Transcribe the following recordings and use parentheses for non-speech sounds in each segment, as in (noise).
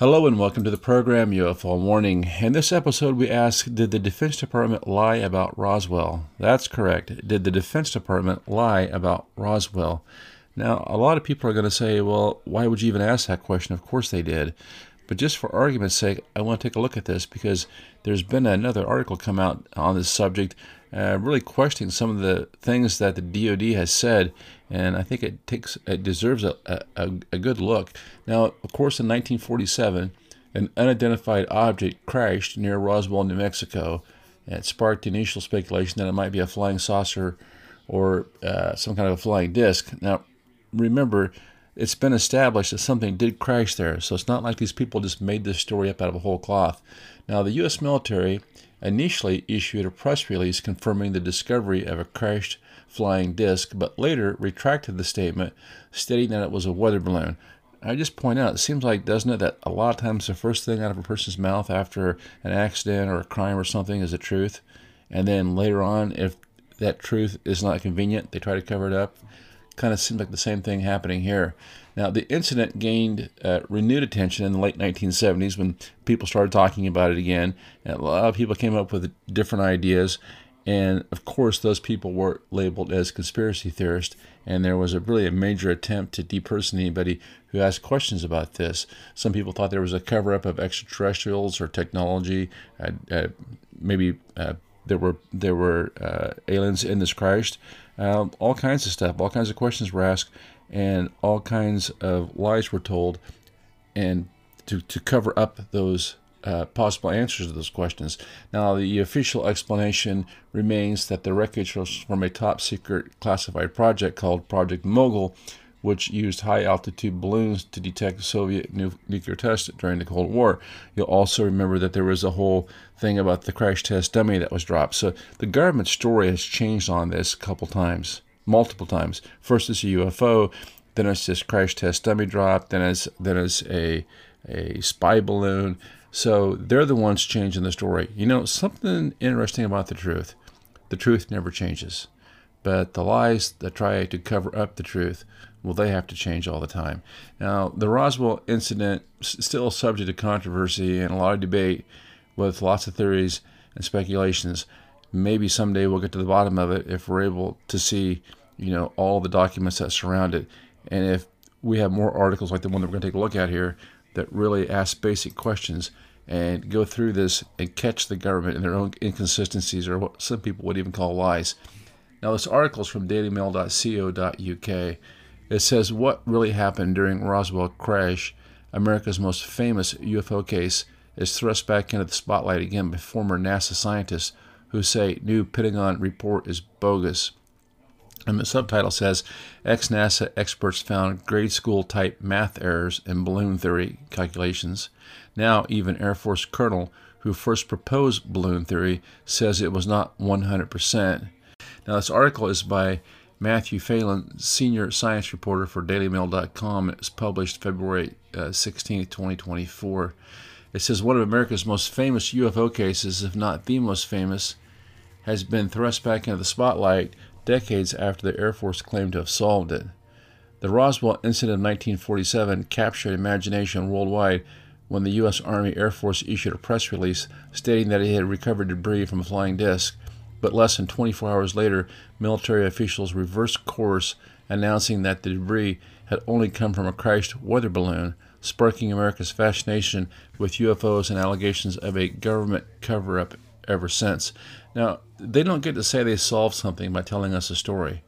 Hello and welcome to the program UFO Warning. In this episode, we ask Did the Defense Department lie about Roswell? That's correct. Did the Defense Department lie about Roswell? Now, a lot of people are going to say, well, why would you even ask that question? Of course they did. But just for argument's sake, I want to take a look at this because there's been another article come out on this subject, uh, really questioning some of the things that the DoD has said, and I think it takes it deserves a, a, a good look. Now, of course, in 1947, an unidentified object crashed near Roswell, New Mexico. And it sparked initial speculation that it might be a flying saucer or uh, some kind of a flying disc. Now, remember, it's been established that something did crash there, so it's not like these people just made this story up out of a whole cloth. Now, the U.S. military initially issued a press release confirming the discovery of a crashed flying disc, but later retracted the statement, stating that it was a weather balloon. I just point out, it seems like, doesn't it, that a lot of times the first thing out of a person's mouth after an accident or a crime or something is the truth, and then later on, if that truth is not convenient, they try to cover it up kind of seems like the same thing happening here. Now, the incident gained uh, renewed attention in the late 1970s when people started talking about it again. And a lot of people came up with different ideas. And of course, those people were labeled as conspiracy theorists. And there was a really a major attempt to depersonate anybody who asked questions about this. Some people thought there was a cover up of extraterrestrials or technology, uh, uh, maybe uh, there were there were uh, aliens in this crash. Um, all kinds of stuff, all kinds of questions were asked, and all kinds of lies were told, and to to cover up those uh, possible answers to those questions. Now, the official explanation remains that the wreckage was from a top secret classified project called Project Mogul, which used high altitude balloons to detect Soviet nu- nuclear tests during the Cold War. You'll also remember that there was a whole thing about the crash test dummy that was dropped. So the government story has changed on this a couple times, multiple times. First it's a UFO, then it's this crash test dummy drop, then it's then it's a a spy balloon. So they're the ones changing the story. You know, something interesting about the truth. The truth never changes. But the lies that try to cover up the truth, well, they have to change all the time. Now, the Roswell incident is still subject to controversy and a lot of debate with lots of theories and speculations. Maybe someday we'll get to the bottom of it if we're able to see, you know, all the documents that surround it. And if we have more articles like the one that we're going to take a look at here that really ask basic questions and go through this and catch the government in their own inconsistencies or what some people would even call lies. Now, this article is from dailymail.co.uk. It says what really happened during Roswell crash, America's most famous UFO case, is thrust back into the spotlight again by former NASA scientists who say new Pentagon report is bogus. And the subtitle says ex NASA experts found grade school type math errors in balloon theory calculations. Now, even Air Force Colonel who first proposed balloon theory says it was not 100%. Now, this article is by Matthew Phelan, senior science reporter for DailyMail.com. It was published February uh, 16, 2024. It says one of America's most famous UFO cases, if not the most famous, has been thrust back into the spotlight decades after the Air Force claimed to have solved it. The Roswell incident of 1947 captured imagination worldwide when the U.S. Army Air Force issued a press release stating that it had recovered debris from a flying disc but less than 24 hours later, military officials reversed course, announcing that the debris had only come from a crashed weather balloon, sparking America's fascination with UFOs and allegations of a government cover up ever since. Now, they don't get to say they solved something by telling us a story.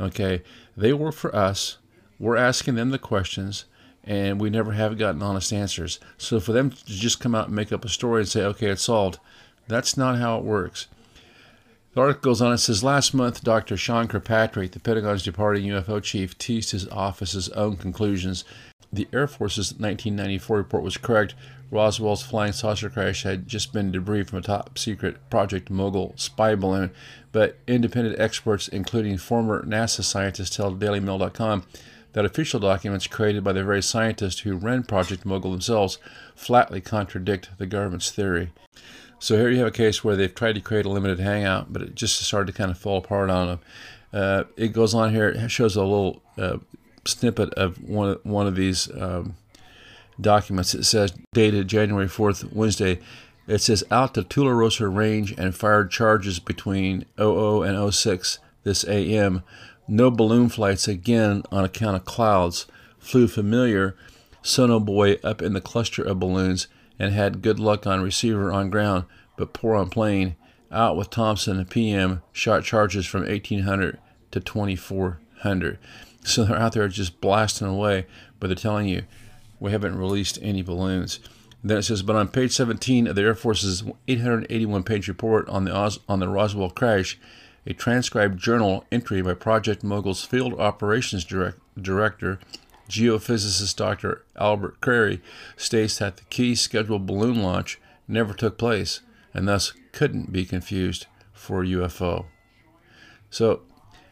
Okay? They work for us. We're asking them the questions, and we never have gotten honest answers. So for them to just come out and make up a story and say, okay, it's solved, that's not how it works. The article goes on and says last month, Dr. Sean Kirkpatrick, the Pentagon's departing UFO chief, teased his office's own conclusions. The Air Force's 1994 report was correct. Roswell's flying saucer crash had just been debris from a top secret Project Mogul spy balloon, but independent experts, including former NASA scientists, tell DailyMail.com that official documents created by the very scientists who ran Project Mogul themselves flatly contradict the government's theory. So here you have a case where they've tried to create a limited hangout, but it just started to kind of fall apart on them. Uh, it goes on here. It shows a little uh, snippet of one one of these um, documents. It says, dated January 4th, Wednesday, it says out to Tularosa Range and fired charges between 00 and 06 this AM. No balloon flights again on account of clouds. Flew familiar sonobuoy up in the cluster of balloons and had good luck on receiver on ground, but poor on plane. Out with Thompson PM, shot charges from 1800 to 2400. So they're out there just blasting away, but they're telling you we haven't released any balloons. And then it says, but on page 17 of the Air Force's 881 page report on the, Oz- on the Roswell crash, a transcribed journal entry by Project Mogul's field operations direct- director, geophysicist Dr. Albert Crary, states that the key scheduled balloon launch never took place and thus couldn't be confused for a UFO. So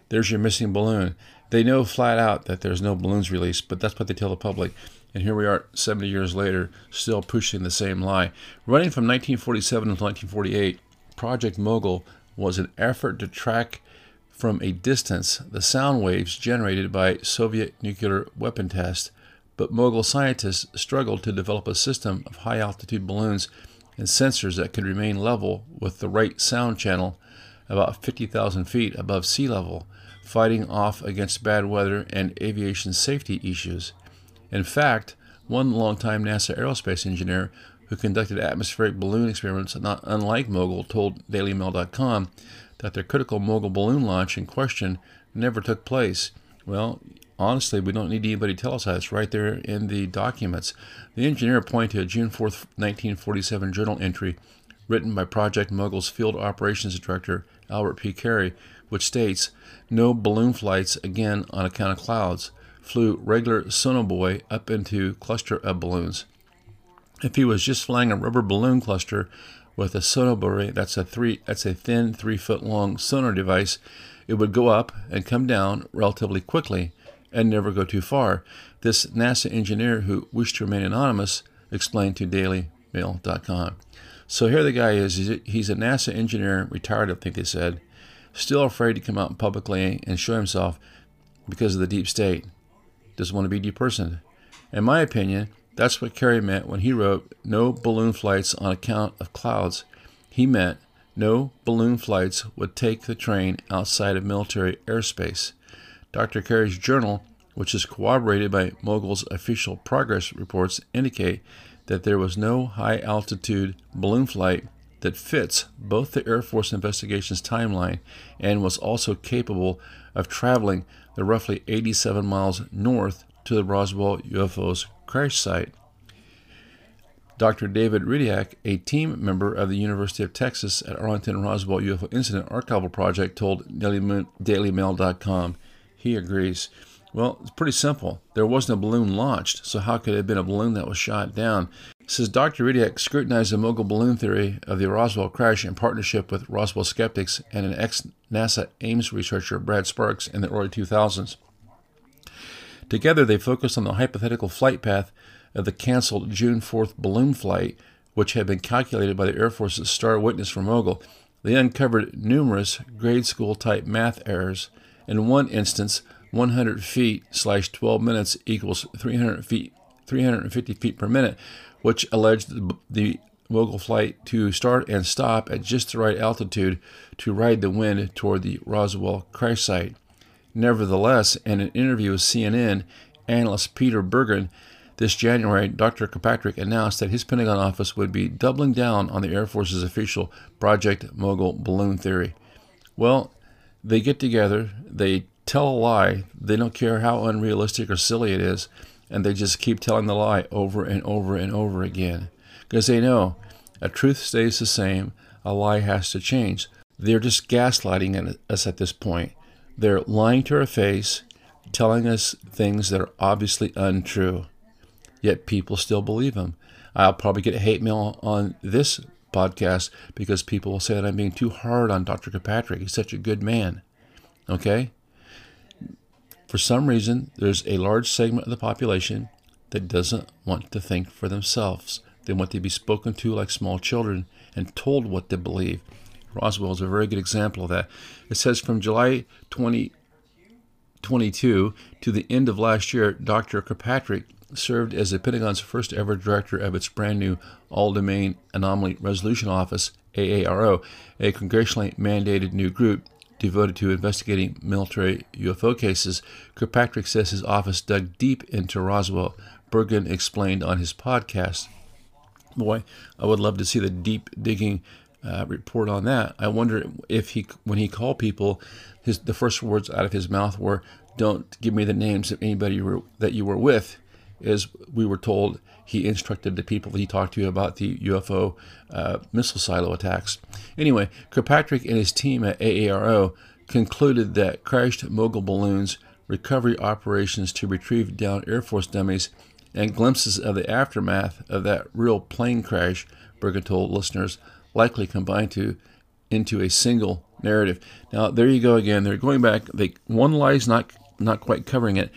there's your missing balloon. They know flat out that there's no balloons released, but that's what they tell the public. And here we are 70 years later, still pushing the same lie. Running from 1947 until 1948, Project Mogul was an effort to track from a distance the sound waves generated by Soviet nuclear weapon tests, but Mogul scientists struggled to develop a system of high altitude balloons and sensors that could remain level with the right sound channel about 50,000 feet above sea level, fighting off against bad weather and aviation safety issues. In fact, one longtime NASA aerospace engineer who conducted atmospheric balloon experiments not unlike Mogul told DailyMail.com that the critical Mogul balloon launch in question never took place. Well, honestly, we don't need anybody to tell us that. It's right there in the documents. The engineer pointed to a June 4, 1947 journal entry written by Project Mogul's field operations director, Albert P. Crary, which states no balloon flights again on account of clouds. Flew regular sonobuoy up into cluster of balloons. If he was just flying a rubber balloon cluster with a sonobuoy, that's a three, that's a thin three foot long sonar device, it would go up and come down relatively quickly and never go too far. This NASA engineer who wished to remain anonymous explained to DailyMail.com. So here the guy is. He's a NASA engineer, retired, I think they said, still afraid to come out publicly and show himself because of the deep state. Doesn't want to be depersoned. In my opinion, that's what Crary meant when he wrote no balloon flights on account of clouds. He meant no balloon flights would take the train outside of military airspace. Dr. Crary's journal, which is corroborated by Mogul's official progress reports, indicate that there was no high altitude balloon flight that fits both the Air Force investigation's timeline and was also capable of traveling the roughly 87 miles north to the Roswell UFO's crash site. Dr. David Rudiak, a team member of the University of Texas at Arlington Roswell UFO Incident Archival Project, told DailyMail.com he agrees. Well, it's pretty simple. There wasn't a balloon launched, so how could it have been a balloon that was shot down? Says Dr. Rudiak scrutinized the mogul balloon theory of the Roswell crash in partnership with Roswell skeptics and an ex NASA Ames researcher, Brad Sparks, in the early 2000s. Together, they focused on the hypothetical flight path of the canceled June 4th balloon flight, which had been calculated by the Air Force's star witness for Mogul. They uncovered numerous grade school type math errors. In one instance, 100 feet slash 12 minutes equals 300 feet, 350 feet per minute, which alleged the, the Mogul flight to start and stop at just the right altitude to ride the wind toward the Roswell crash site. Nevertheless, in an interview with CNN, analyst Peter Bergen this January, Dr. Kirkpatrick announced that his Pentagon office would be doubling down on the Air Force's official Project Mogul balloon theory. Well, they get together, they tell a lie. They don't care how unrealistic or silly it is, and they just keep telling the lie over and over and over again. Because they know a truth stays the same, a lie has to change. They're just gaslighting us at this point. They're lying to our face, telling us things that are obviously untrue. Yet people still believe them. I'll probably get hate mail on this podcast because people will say that I'm being too hard on Dr. Kirkpatrick. He's such a good man. Okay? For some reason, there's a large segment of the population that doesn't want to think for themselves. They want to be spoken to like small children and told what to believe. Roswell is a very good example of that. It says from July 2022 to the end of last year, Dr. Kirkpatrick served as the Pentagon's first ever director of its brand new All Domain Anomaly Resolution Office, AARO, a congressionally mandated new group devoted to investigating military UFO cases. Kirkpatrick says his office dug deep into Roswell. Bergen explained on his podcast. Boy, I would love to see the deep digging uh, report on that. I wonder if he, when he called people, his the first words out of his mouth were, "Don't give me the names of anybody you were, that you were with." As we were told, he instructed the people he talked to about the UFO uh, missile silo attacks. Anyway, Kirkpatrick and his team at AARO concluded that crashed mogul balloons, recovery operations to retrieve down Air Force dummies, and glimpses of the aftermath of that real plane crash, Bergen told listeners, likely combined to into a single narrative. Now there you go again. They're going back. They one lie's not not quite covering it,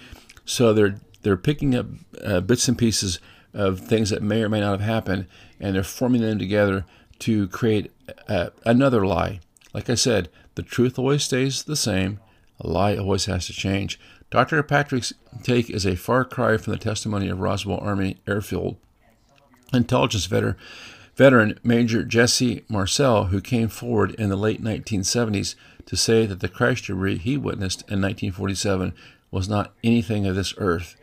so they're they're picking up uh, bits and pieces of things that may or may not have happened, and they're forming them together to create uh, another lie. Like I said, the truth always stays the same. A lie always has to change. Dr. Patrick's take is a far cry from the testimony of Roswell Army Airfield intelligence veteran veteran Major Jesse Marcel, who came forward in the late 1970s to say that the crash debris he witnessed in 1947 was not anything of this earth.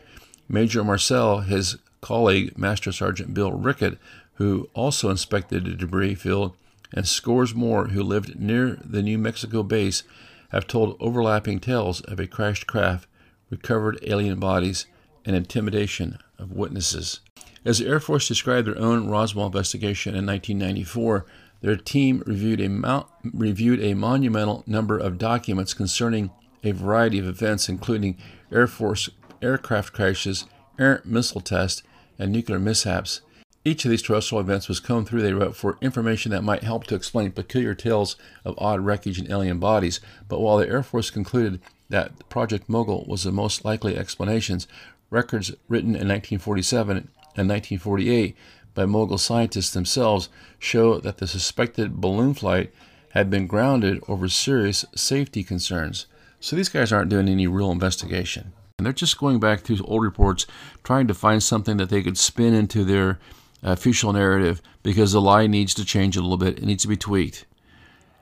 Major Marcel, his colleague, Master Sergeant Bill Rickett, who also inspected the debris field, and scores more who lived near the New Mexico base have told overlapping tales of a crashed craft, recovered alien bodies, and intimidation of witnesses. As the Air Force described their own Roswell investigation in 1994, their team reviewed a, reviewed a monumental number of documents concerning a variety of events, including Air Force aircraft crashes, errant missile tests, and nuclear mishaps. Each of these terrestrial events was combed through, they wrote, for information that might help to explain peculiar tales of odd wreckage and alien bodies. But while the Air Force concluded that Project Mogul was the most likely explanations, records written in 1947 and 1948 by mogul scientists themselves show that the suspected balloon flight had been grounded over serious safety concerns. So these guys aren't doing any real investigation. And they're just going back through old reports, trying to find something that they could spin into their uh, official narrative because the lie needs to change a little bit. It needs to be tweaked.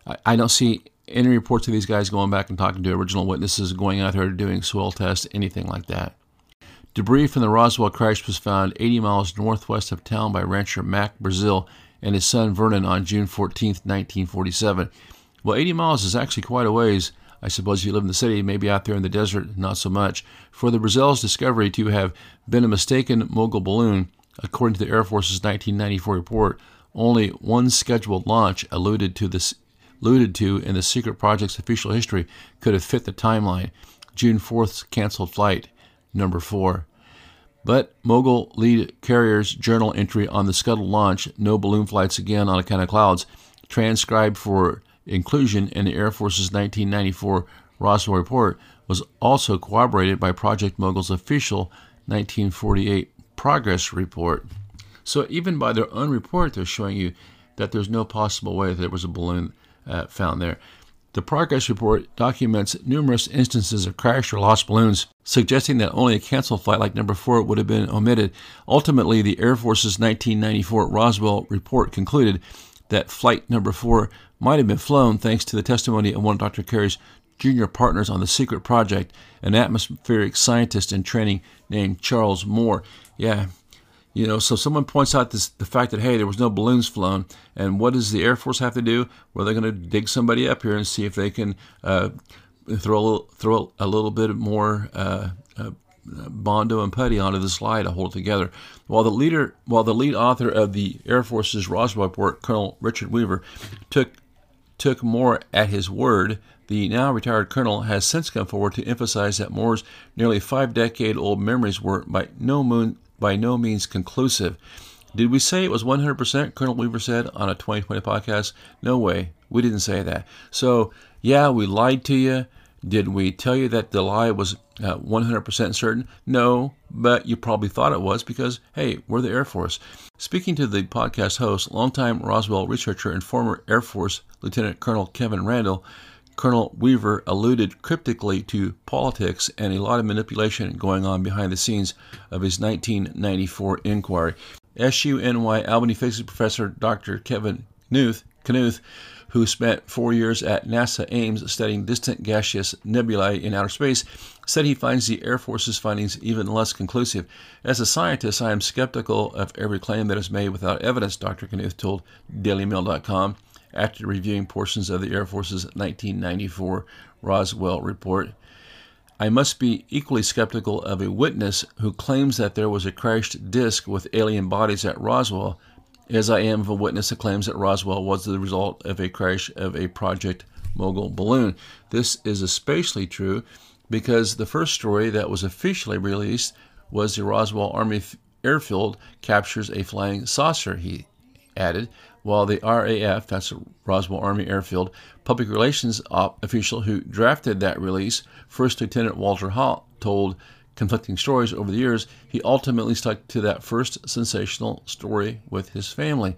I, I don't see any reports of these guys going back and talking to original witnesses, going out there doing soil tests, anything like that. Debris from the Roswell crash was found 80 miles northwest of town by rancher Mac Brazel and his son Vernon on June 14, 1947. Well, 80 miles is actually quite a ways. I suppose if you live in the city, maybe out there in the desert, not so much. For the Brazels' discovery to have been a mistaken mogul balloon, according to the Air Force's 1994 report, only one scheduled launch alluded to this alluded to in the secret project's official history could have fit the timeline. June 4th's canceled flight number four. But Mogul lead Crary's journal entry on the Scuttle launch, no balloon flights again on account of clouds, transcribed for inclusion in the Air Force's 1994 Roswell report, was also corroborated by Project Mogul's official 1948 progress report. So even by their own report, they're showing you that there's no possible way that there was a balloon uh, found there. The progress report documents numerous instances of crashed or lost balloons, suggesting that only a canceled flight like number 4 would have been omitted. Ultimately, the Air Force's 1994 Roswell report concluded that flight number 4 might have been flown thanks to the testimony of one of Dr. Crary's junior partners on the secret project, an atmospheric scientist in training named Charles Moore. Yeah, you know, so someone points out this, the fact that hey, there was no balloons flown, and what does the Air Force have to do? Well, they're going to dig somebody up here and see if they can uh, throw a little, throw a little bit more uh, uh, bondo and putty onto the slide to hold it together. While the leader, while the lead author of the Air Force's Roswell report, Colonel Richard Weaver, took took Moore at his word. The now retired colonel has since come forward to emphasize that Moore's nearly five decade old memories were by no moon, by no means conclusive. Did we say it was 100%? Colonel Weaver said on a 2020 podcast. No way. We didn't say that. So, yeah, we lied to you. Did we tell you that the lie was uh, 100% certain? No, but you probably thought it was because, hey, we're the Air Force. Speaking to the podcast host, longtime Roswell researcher and former Air Force Lieutenant Colonel Kevin Randle, Colonel Weaver alluded cryptically to politics and a lot of manipulation going on behind the scenes of his 1994 inquiry. SUNY Albany Physics professor Dr. Kevin Knuth, Knuth who spent four years at NASA Ames studying distant gaseous nebulae in outer space, said he finds the Air Force's findings even less conclusive. As a scientist, I am skeptical of every claim that is made without evidence, Dr. Knuth told DailyMail.com after reviewing portions of the Air Force's 1994 Roswell report. I must be equally skeptical of a witness who claims that there was a crashed disk with alien bodies at Roswell as I am of a witness that claims that Roswell was the result of a crash of a Project Mogul balloon. This is especially true because the first story that was officially released was the Roswell Army Airfield captures a flying saucer, he added, while the RAF, that's Roswell Army Airfield, public relations official who drafted that release, First Lieutenant Walter Haut, told conflicting stories over the years, he ultimately stuck to that first sensational story with his family.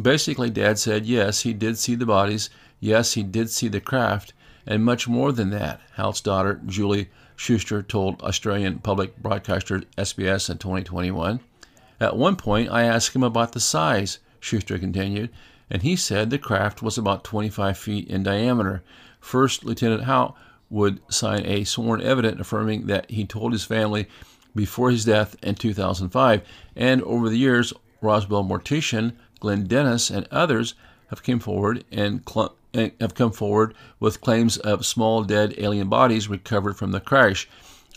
Basically, Dad said, yes, he did see the bodies, yes, he did see the craft, and much more than that, Haut's daughter, Julie Schuster, told Australian public broadcaster SBS in 2021. At one point, I asked him about the size, Schuster continued, and he said the craft was about 25 feet in diameter. First Lieutenant Haut would sign a sworn evidence affirming that he told his family before his death in 2005. And over the years, Roswell Mortician, Glenn Dennis, and others have come forward and cl- have come forward with claims of small dead alien bodies recovered from the crash.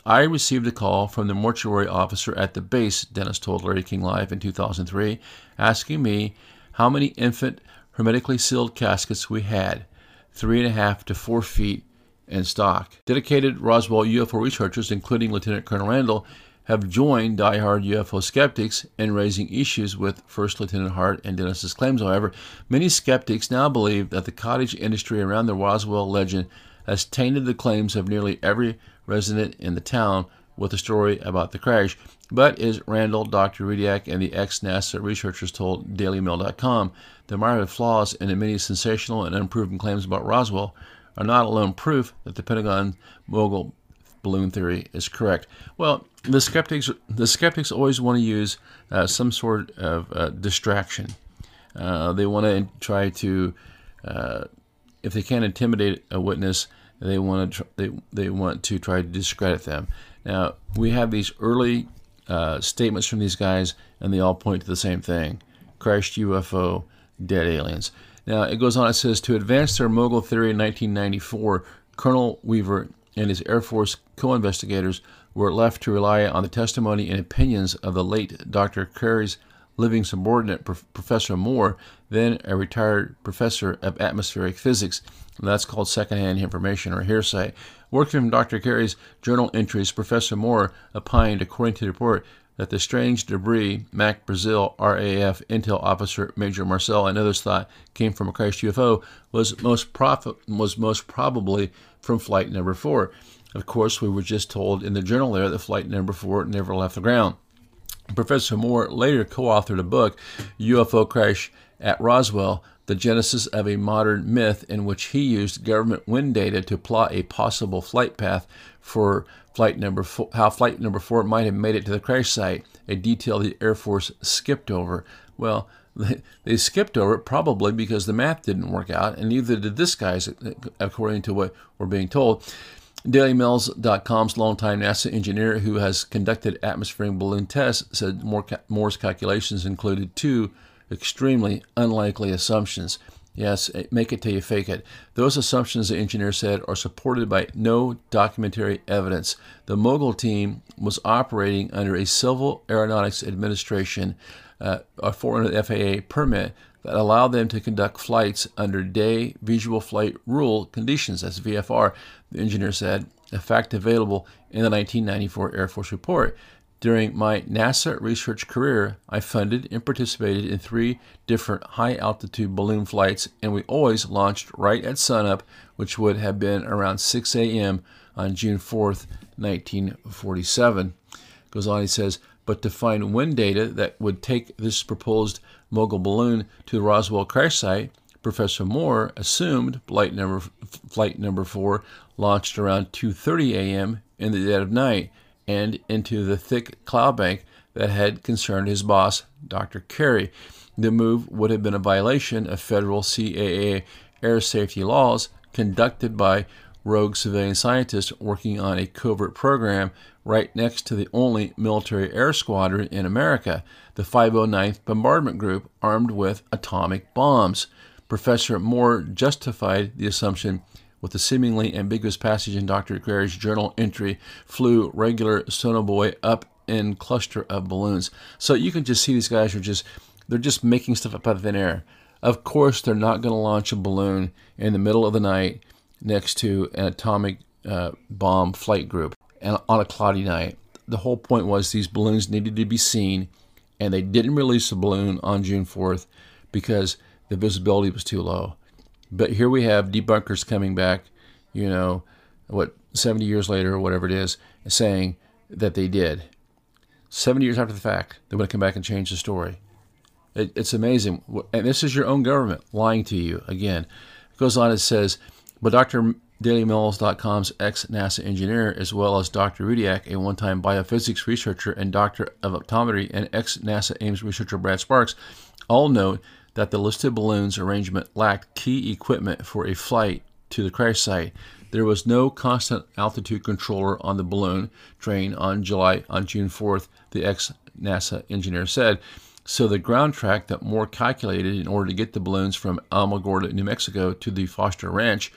I received a call from the mortuary officer at the base, Dennis told Larry King Live in 2003, asking me how many infant hermetically sealed caskets we had, three and a half to four feet in stock. Dedicated Roswell UFO researchers, including Lieutenant Colonel Randle, have joined die-hard UFO skeptics in raising issues with First Lieutenant Haut and Dennis's claims. However, many skeptics now believe that the cottage industry around the Roswell legend has tainted the claims of nearly every resident in the town with a story about the crash. But as Randle, Dr. Rudiak, and the ex NASA researchers told DailyMail.com, the myriad flaws in the many sensational and unproven claims about Roswell are not alone proof that the Pentagon mogul balloon theory is correct. Well, the skeptics the skeptics always want to use uh, some sort of uh, distraction. Uh, they want to try to, uh, if they can't intimidate a witness, they want to they they want to try to discredit them. Now we have these early uh, statements from these guys, and they all point to the same thing: crashed UFO, dead aliens. Now, it goes on, it says to advance their mogul theory in 1994, Colonel Weaver and his Air Force co investigators were left to rely on the testimony and opinions of the late Dr. Crary's living subordinate, Professor Moore, then a retired professor of atmospheric physics. That's called secondhand information or hearsay. Working from Dr. Crary's journal entries, Professor Moore opined, according to the report, that the strange debris MAC Brazel RAF intel officer Major Marcel and others thought came from a crashed UFO was most prof- was most probably from flight number 4. Of course, we were just told in the journal there that flight number 4 never left the ground. Professor Moore later co-authored a book, UFO Crash at Roswell, the genesis of a modern myth in which he used government wind data to plot a possible flight path for flight number four, how flight number four might have made it to the crash site, a detail the Air Force skipped over. Well, (laughs) they, skipped over it probably because the math didn't work out, and neither did this guy's, according to what we're being told. DailyMails.com's longtime NASA engineer who has conducted atmospheric balloon tests said Moore's calculations included two extremely unlikely assumptions. Yes, make it till you fake it. Those assumptions, the engineer said, are supported by no documentary evidence. The Mogul team was operating under a Civil Aeronautics Administration, uh, a 400 FAA permit that allowed them to conduct flights under day visual flight rule conditions. That's VFR, the engineer said, a fact available in the 1994 Air Force report. During my NASA research career, I funded and participated in three different high altitude balloon flights, and we always launched right at sunup, which would have been around 6 a.m. on June 4th, 1947. Goes on, he says, but to find wind data that would take this proposed mogul balloon to the Roswell crash site, Professor Moore assumed flight number flight number 4 launched around 2:30 a.m. in the dead of night and into the thick cloud bank that had concerned his boss, Dr. Crary. The move would have been a violation of federal CAA air safety laws conducted by rogue civilian scientists working on a covert program right next to the only military air squadron in America, the 509th Bombardment Group, armed with atomic bombs. Professor Moore justified the assumption with the seemingly ambiguous passage in Dr. Crary's journal entry flew regular sonobuoy up in cluster of balloons. So you can just see these guys are just they're just making stuff up out of thin air. Of course, they're not going to launch a balloon in the middle of the night next to an atomic uh, bomb flight group and on a cloudy night. The whole point was these balloons needed to be seen, and they didn't release a balloon on June 4th because the visibility was too low. But here we have debunkers coming back, you know, what, 70 years later or whatever it is, saying that they did. 70 years after the fact, they want to come back and change the story. It, it's amazing. And this is your own government lying to you again. It goes on, it says, but Dr. DailyMail.com's ex NASA engineer, as well as Dr. Rudiak, a one time biophysics researcher and doctor of optometry, and ex NASA Ames researcher Brad Sparks, all note that the listed balloons arrangement lacked key equipment for a flight to the crash site. There was no constant altitude controller on the balloon train on July on June 4th, the ex NASA engineer said. So the ground track that Moore calculated in order to get the balloons from Alamogordo, New Mexico to the Foster Ranch,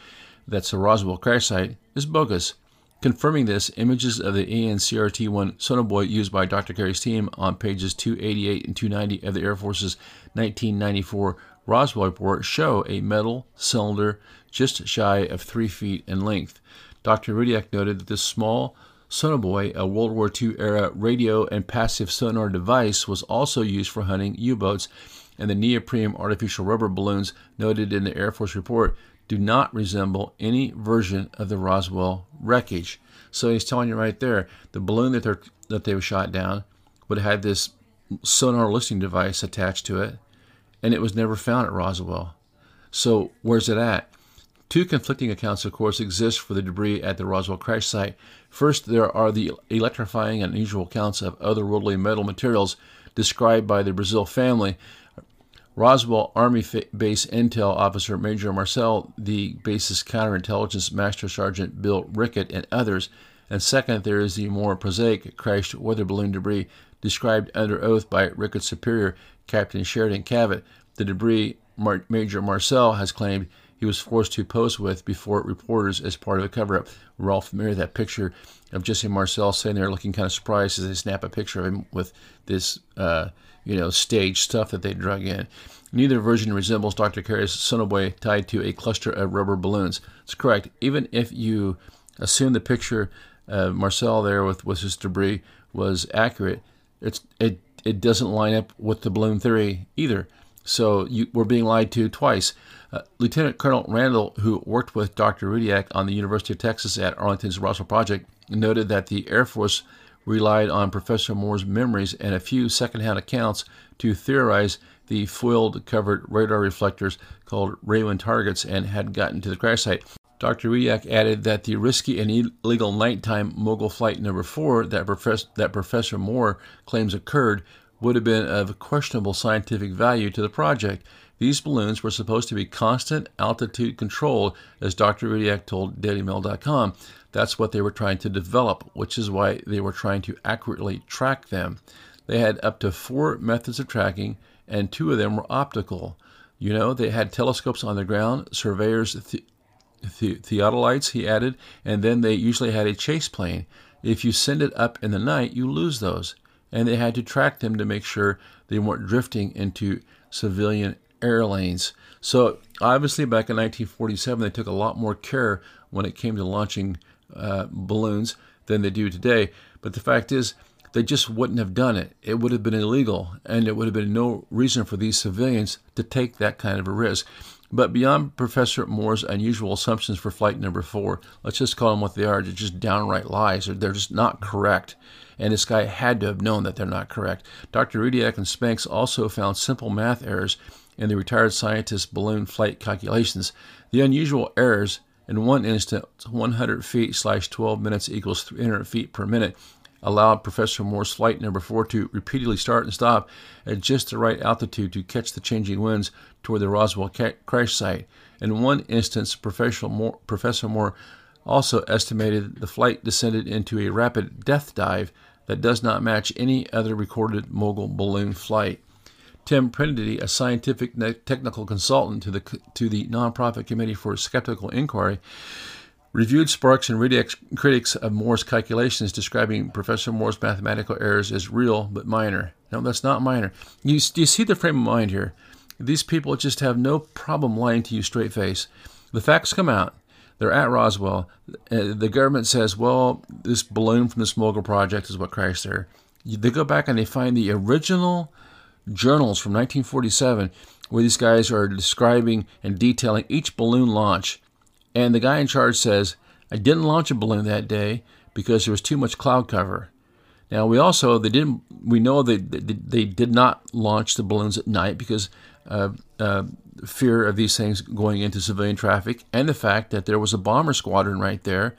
that's the Roswell crash site, is bogus. Confirming this, images of the ANCRT-1 sonobuoy used by Dr. Crary's team on pages 288 and 290 of the Air Force's 1994 Roswell report show a metal cylinder just shy of three feet in length. Dr. Rudiak noted that this small sonobuoy, a World War II era radio and passive sonar device, was also used for hunting U boats, and the neoprene artificial rubber balloons noted in the Air Force report do not resemble any version of the Roswell wreckage. So he's telling you right there, the balloon that they that they shot down would have had this sonar listening device attached to it, and it was never found at Roswell. So where's it at? Two conflicting accounts, of course, exist for the debris at the Roswell crash site. First, there are the electrifying and unusual accounts of otherworldly metal materials described by the Brazel family. Roswell Army Base Intel Officer Major Marcel, the base's counterintelligence Master Sergeant Bill Rickett, and others. And second, there is the more prosaic crashed weather balloon debris described under oath by Rickett's superior, Captain Sheridan Cavitt. The debris Mar- Major Marcel has claimed he was forced to pose with before reporters as part of a cover up. We're all familiar with that picture of Jesse Marcel sitting there looking kind of surprised as they snap a picture of him with this, uh, you know, stage stuff that they drug in. Neither version resembles Dr. Crary's sonobuoy tied to a cluster of rubber balloons. It's correct. Even if you assume the picture Marcel there with, with his debris was accurate, it's, it, it doesn't line up with the balloon theory either. So you, we're being lied to twice. Uh, Lieutenant Colonel Randle, who worked with Dr. Rudiak on the University of Texas at Arlington's Roswell Project, noted that the Air Force relied on Professor Moore's memories and a few secondhand accounts to theorize the foiled covered radar reflectors called Rawin targets and had gotten to the crash site. Dr. Rudiak added that the risky and illegal nighttime mogul flight number four that Professor Moore claims occurred would have been of questionable scientific value to the project. These balloons were supposed to be constant altitude controlled, as Dr. Rudiak told DailyMail.com. That's what they were trying to develop, which is why they were trying to accurately track them. They had up to four methods of tracking, and two of them were optical. You know, they had telescopes on the ground, surveyors, the- the- theodolites, he added, and then they usually had a chase plane. If you send it up in the night, you lose those. And they had to track them to make sure they weren't drifting into civilian air lanes. So obviously, back in 1947, they took a lot more care when it came to launching uh, balloons than they do today. But the fact is, they just wouldn't have done it. It would have been illegal, and it would have been no reason for these civilians to take that kind of a risk. But beyond Professor Moore's unusual assumptions for flight number four, let's just call them what they are. They're just downright lies. They're just not correct. And this guy had to have known that they're not correct. Dr. Rudiak and Sparks also found simple math errors in the retired scientist's balloon flight calculations. The unusual errors in one instance, 100 feet slash 12 minutes equals 300 feet per minute, allowed Professor Moore's flight number four to repeatedly start and stop at just the right altitude to catch the changing winds toward the Roswell ca- crash site. In one instance, Professor Moore, Professor Moore also estimated the flight descended into a rapid death dive that does not match any other recorded mogul balloon flight. Tim Printy, a scientific technical consultant to the to the nonprofit Committee for Skeptical Inquiry, reviewed Sparks and critics of Moore's calculations, describing Professor Moore's mathematical errors as real but minor. No, that's not minor. You, you see the frame of mind here. These people just have no problem lying to you straight face. The facts come out. They're at Roswell. Uh, the government says, well, this balloon from the Mogul project is what crashed there. They go back and they find the original journals from 1947 where these guys are describing and detailing each balloon launch. And the guy in charge says, I didn't launch a balloon that day because there was too much cloud cover. Now we also they didn't we know they they did not launch the balloons at night because uh, uh, fear of these things going into civilian traffic and the fact that there was a bomber squadron right there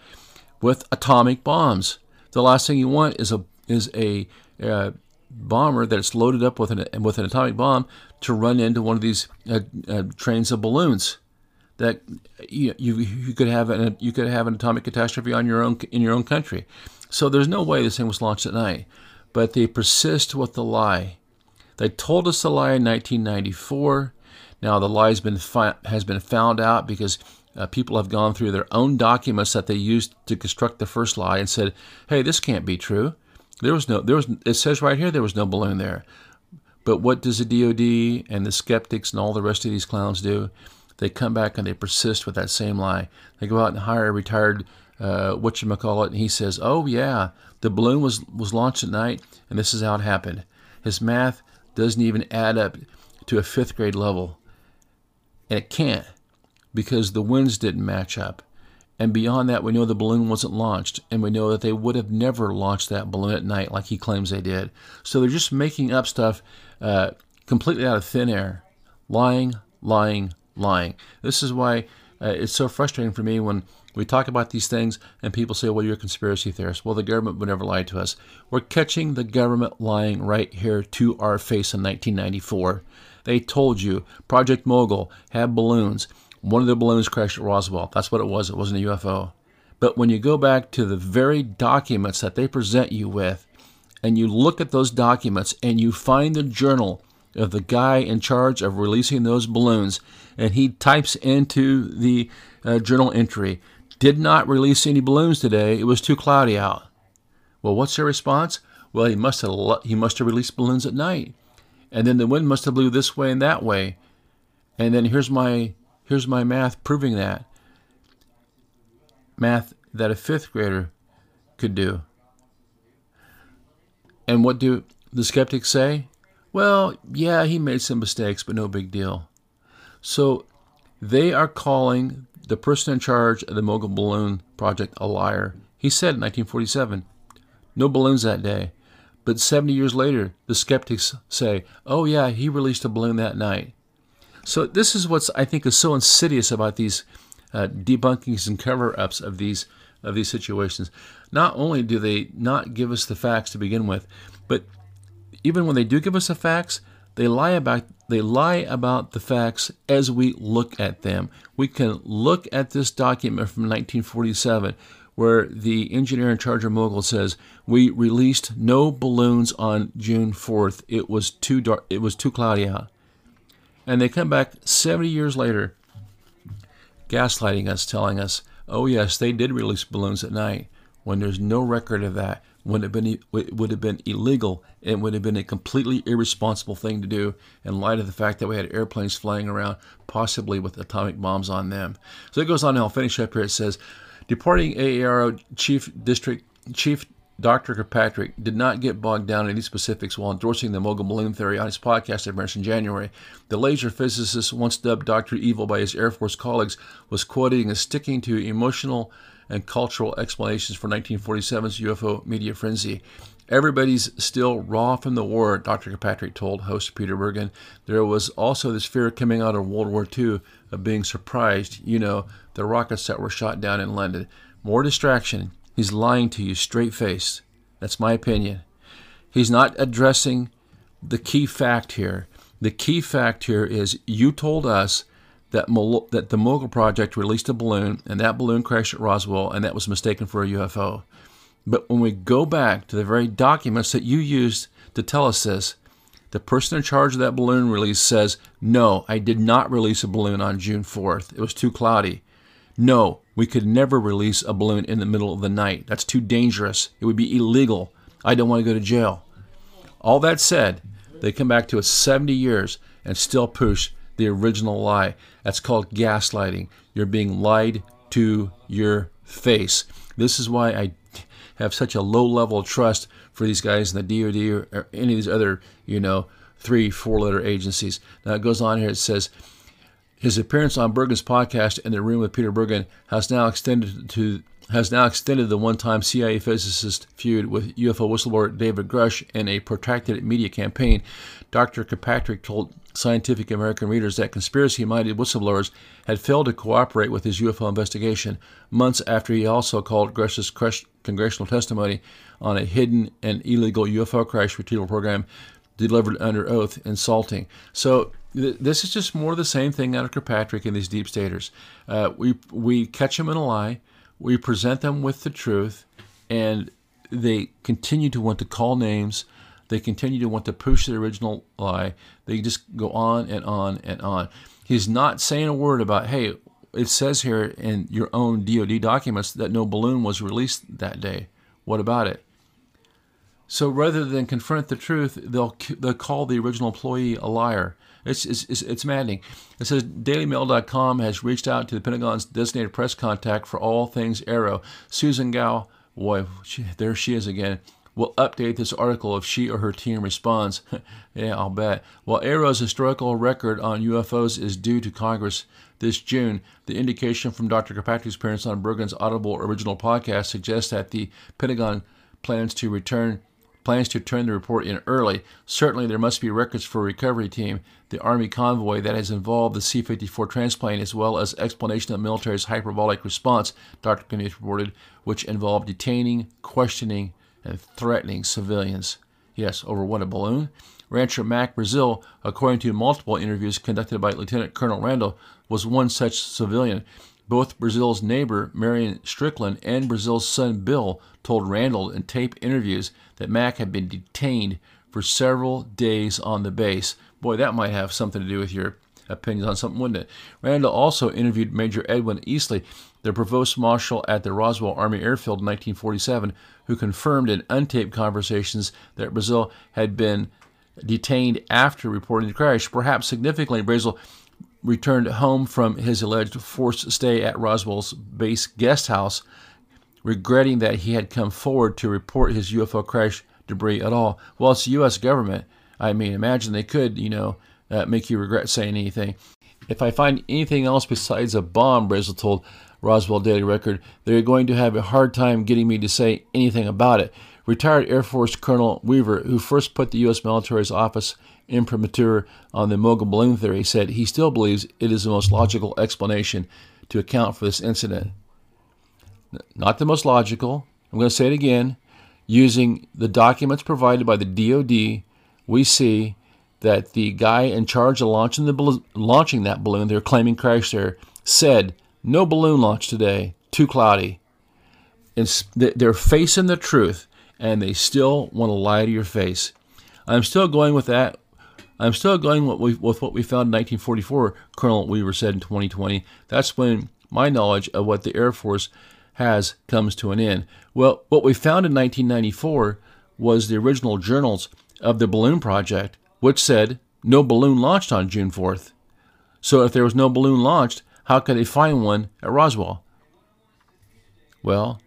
with atomic bombs. The last thing you want is a is a uh, bomber that's loaded up with an with an atomic bomb to run into one of these uh, uh, trains of balloons. That you, you you could have an you could have an atomic catastrophe on your own in your own country. So there's no way this thing was launched at night. But they persist with the lie. They told us the lie in 1994. Now the lie has been fi- has been found out because uh, people have gone through their own documents that they used to construct the first lie and said, "Hey, this can't be true." There was no, there was, it says right here there was no balloon there. But what does the DoD and the skeptics and all the rest of these clowns do? They come back and they persist with that same lie. They go out and hire a retired uh, what you call it, and he says, "Oh yeah, the balloon was was launched at night, and this is how it happened." His math doesn't even add up to a fifth grade level, and it can't because the winds didn't match up. And beyond that, we know the balloon wasn't launched, and we know that they would have never launched that balloon at night like he claims they did. So they're just making up stuff uh, completely out of thin air. Lying, lying, lying. This is why uh, it's so frustrating for me when we talk about these things and people say, well, you're a conspiracy theorist. Well, the government would never lie to us. We're catching the government lying right here to our face in 1994. They told you Project Mogul had balloons. One of the balloons crashed at Roswell. That's what it was. It wasn't a UFO. But when you go back to the very documents that they present you with, and you look at those documents and you find the journal of the guy in charge of releasing those balloons, and he types into the uh, journal entry, did not release any balloons today. It was too cloudy out. Well, what's their response? Well, he must have he must have released balloons at night, and then the wind must have blew this way and that way, and then here's my Here's my math proving that. Math that a fifth grader could do. And what do the skeptics say? Well, yeah, he made some mistakes, but no big deal. So they are calling the person in charge of the Mogul Balloon Project a liar. He said in 1947, no balloons that day. But 70 years later, the skeptics say, oh, yeah, he released a balloon that night. So this is what I think is so insidious about these uh, debunkings and cover-ups of these of these situations. Not only do they not give us the facts to begin with, but even when they do give us the facts, they lie about they lie about the facts as we look at them. We can look at this document from 1947 where the engineer in charge of Mogul says we released no balloons on June 4th. It was too dark. It was too cloudy out. And they come back 70 years later, gaslighting us, telling us, oh, yes, they did release balloons at night, when there's no record of that, when it, been, it would have been illegal it would have been a completely irresponsible thing to do in light of the fact that we had airplanes flying around, possibly with atomic bombs on them. So it goes on, and I'll finish up here. It says, departing AARO Chief District Chief Dr. Kirkpatrick did not get bogged down in these specifics while endorsing the mogul balloon theory on his podcast I in January. The laser physicist, once dubbed Dr. Evil by his Air Force colleagues, was quoting as sticking to emotional and cultural explanations for 1947's UFO media frenzy. Everybody's still raw from the war, Dr. Kirkpatrick told host Peter Bergen. There was also this fear coming out of World War II of being surprised, you know, the rockets that were shot down in London. More distraction. He's lying to you straight faced. That's my opinion. He's not addressing the key fact here. The key fact here is you told us that, that the Mogul Project released a balloon, and that balloon crashed at Roswell, and that was mistaken for a UFO. But when we go back to the very documents that you used to tell us this, the person in charge of that balloon release says, No, I did not release a balloon on June 4th. It was too cloudy. No, we could never release a balloon in the middle of the night. That's too dangerous. It would be illegal. I don't want to go to jail. All that said, they come back to us 70 years and still push the original lie. That's called gaslighting. You're being lied to your face. This is why I have such a low level of trust for these guys in the DoD or, any of these other, you know, three, four letter agencies. Now it goes on here. It says his appearance on Bergen's podcast in the room with Peter Bergen has now extended to has now extended the one-time CIA physicist feud with UFO whistleblower David Grusch in a protracted media campaign. Dr. Kirkpatrick told Scientific American readers that conspiracy-minded whistleblowers had failed to cooperate with his UFO investigation months after he also called Grusch's congressional testimony on a hidden and illegal UFO crash retrieval program delivered under oath insulting. So th- this is just more the same thing out of Kirkpatrick and these deep staters. Uh, we we catch them in a lie we present them with the truth, and they continue to want to call names. They continue to want to push the original lie. They just go on and on and on. He's not saying a word about, hey, it says here in your own DoD documents that no balloon was released that day. What about it? So rather than confront the truth, they'll they'll call the original employee a liar. It's, it's, it's, maddening. It says DailyMail.com has reached out to the Pentagon's designated press contact for all things AARO, Susan Gao, boy, she, there she is again, will update this article if she or her team responds. (laughs) yeah, I'll bet. While AARO's historical record on UFOs is due to Congress this June, the indication from Dr. Kirkpatrick's appearance on Bergen's Audible original podcast suggests that the Pentagon plans to return plans to turn the report in early. Certainly, there must be records for a recovery team, the Army convoy that has involved the C 54 transplane, as well as explanation of the military's hyperbolic response, Dr. Kenneth reported, which involved detaining, questioning, and threatening civilians. Yes, over what a balloon? Rancher Mac Brazel, according to multiple interviews conducted by Lieutenant Colonel Randle, was one such civilian. Both Brazel's neighbor, Marion Strickland, and Brazel's son, Bill, told Randle in tape interviews that Mac had been detained for several days on the base. Boy, that might have something to do with your opinions on something, wouldn't it? Randle also interviewed Major Edwin Easley, the provost marshal at the Roswell Army Airfield in 1947, who confirmed in untaped conversations that Brazel had been detained after reporting the crash. Perhaps significantly, Brazel returned home from his alleged forced stay at Roswell's base guest house, regretting that he had come forward to report his UFO crash debris at all. Well, it's the U.S. government. I mean, imagine they could, you know, uh, make you regret saying anything. If I find anything else besides a bomb, Brazel told Roswell Daily Record, they're going to have a hard time getting me to say anything about it. Retired Air Force Colonel Weaver, who first put the U.S. military's office imprimatur on the mogul balloon theory, said he still believes it is the most logical explanation to account for this incident. Not the most logical. I'm going to say it again. Using the documents provided by the DoD, we see that the guy in charge of launching the launching that balloon, they're claiming crashed there, said no balloon launch today, too cloudy. they're facing the truth, and they still want to lie to your face. I'm still going with that I'm still going with, with what we found in 1944, Colonel Weaver said in 2020. That's when my knowledge of what the Air Force has comes to an end. Well, what we found in 1994 was the original journals of the balloon project, which said no balloon launched on June 4th. So if there was no balloon launched, how could they find one at Roswell? Well,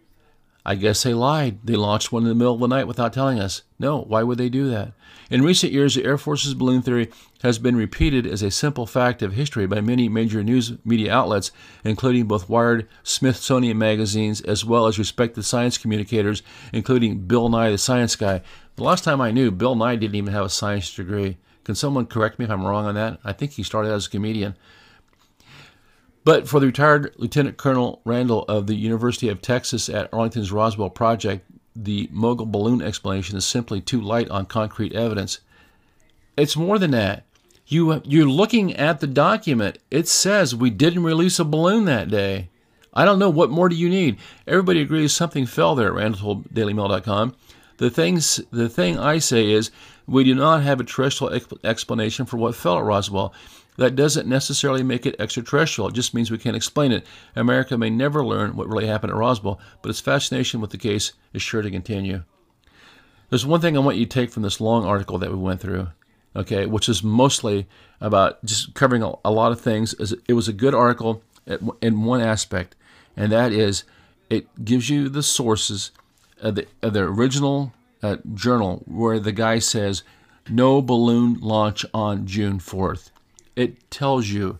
I guess they lied. They launched one in the middle of the night without telling us. No, why would they do that? In recent years, the Air Force's balloon theory has been repeated as a simple fact of history by many major news media outlets, including both Wired, Smithsonian magazines, as well as respected science communicators, including Bill Nye the Science Guy. The last time I knew, Bill Nye didn't even have a science degree. Can someone correct me if I'm wrong on that? I think he started as a comedian. But for the retired Lieutenant Colonel Randle of the University of Texas at Arlington's Roswell Project, the mogul balloon explanation is simply too light on concrete evidence. It's more than that. You, you're looking at the document. It says we didn't release a balloon that day. I don't know. What more do you need? Everybody agrees something fell there, Randle told DailyMail.com. The, things, the thing I say is we do not have a terrestrial explanation for what fell at Roswell. That doesn't necessarily make it extraterrestrial. It just means we can't explain it. America may never learn what really happened at Roswell, but its fascination with the case is sure to continue. There's one thing I want you to take from this long article that we went through, okay, which is mostly about just covering a, a lot of things. It was a good article in one aspect, and that is it gives you the sources of the, of the original uh, journal where the guy says no balloon launch on June 4th it tells you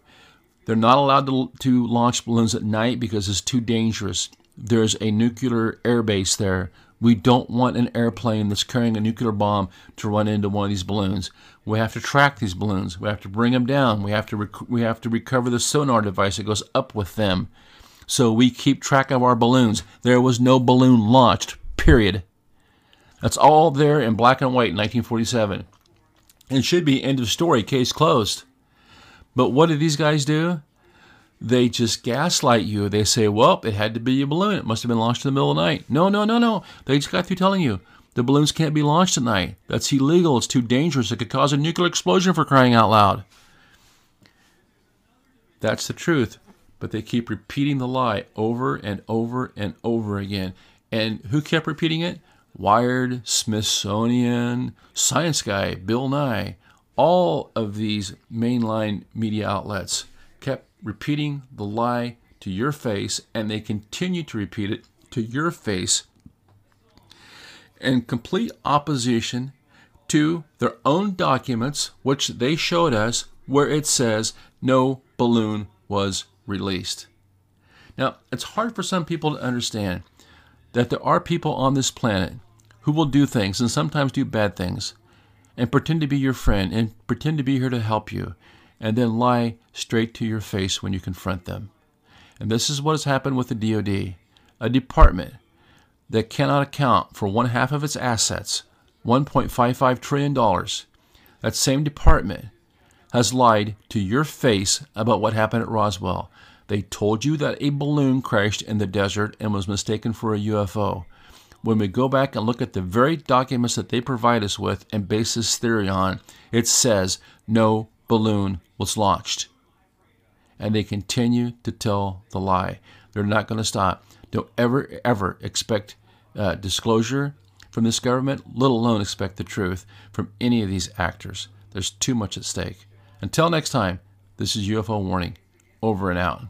they're not allowed to, to launch balloons at night because it's too dangerous. There's a nuclear airbase there. We don't want an airplane that's carrying a nuclear bomb to run into one of these balloons. We have to track these balloons. We have to bring them down. We have to rec- we have to recover the sonar device that goes up with them. So we keep track of our balloons. There was no balloon launched. Period. That's all there in black and white in 1947. It should be end of story, case closed. But what do these guys do? They just gaslight you. They say, well, it had to be a balloon. It must have been launched in the middle of the night. No, no, no, no. They just got through telling you the balloons can't be launched at night. That's illegal. It's too dangerous. It could cause a nuclear explosion for crying out loud. That's the truth. But they keep repeating the lie over and over and over again. And who kept repeating it? Wired, Smithsonian, Science Guy, Bill Nye all of these mainline media outlets kept repeating the lie to your face, and they continue to repeat it to your face in complete opposition to their own documents, which they showed us, where it says no balloon was released. Now, it's hard for some people to understand that there are people on this planet who will do things and sometimes do bad things and pretend to be your friend and pretend to be here to help you, and then lie straight to your face when you confront them. And this is what has happened with the DoD, a department that cannot account for one half of its assets, $1.55 trillion. That same department has lied to your face about what happened at Roswell. They told you that a balloon crashed in the desert and was mistaken for a UFO when we go back and look at the very documents that they provide us with and base this theory on, it says no balloon was launched. And they continue to tell the lie. They're not going to stop. Don't ever, ever expect uh, disclosure from this government, let alone expect the truth from any of these actors. There's too much at stake. Until next time, this is UFO Warning. Over and out.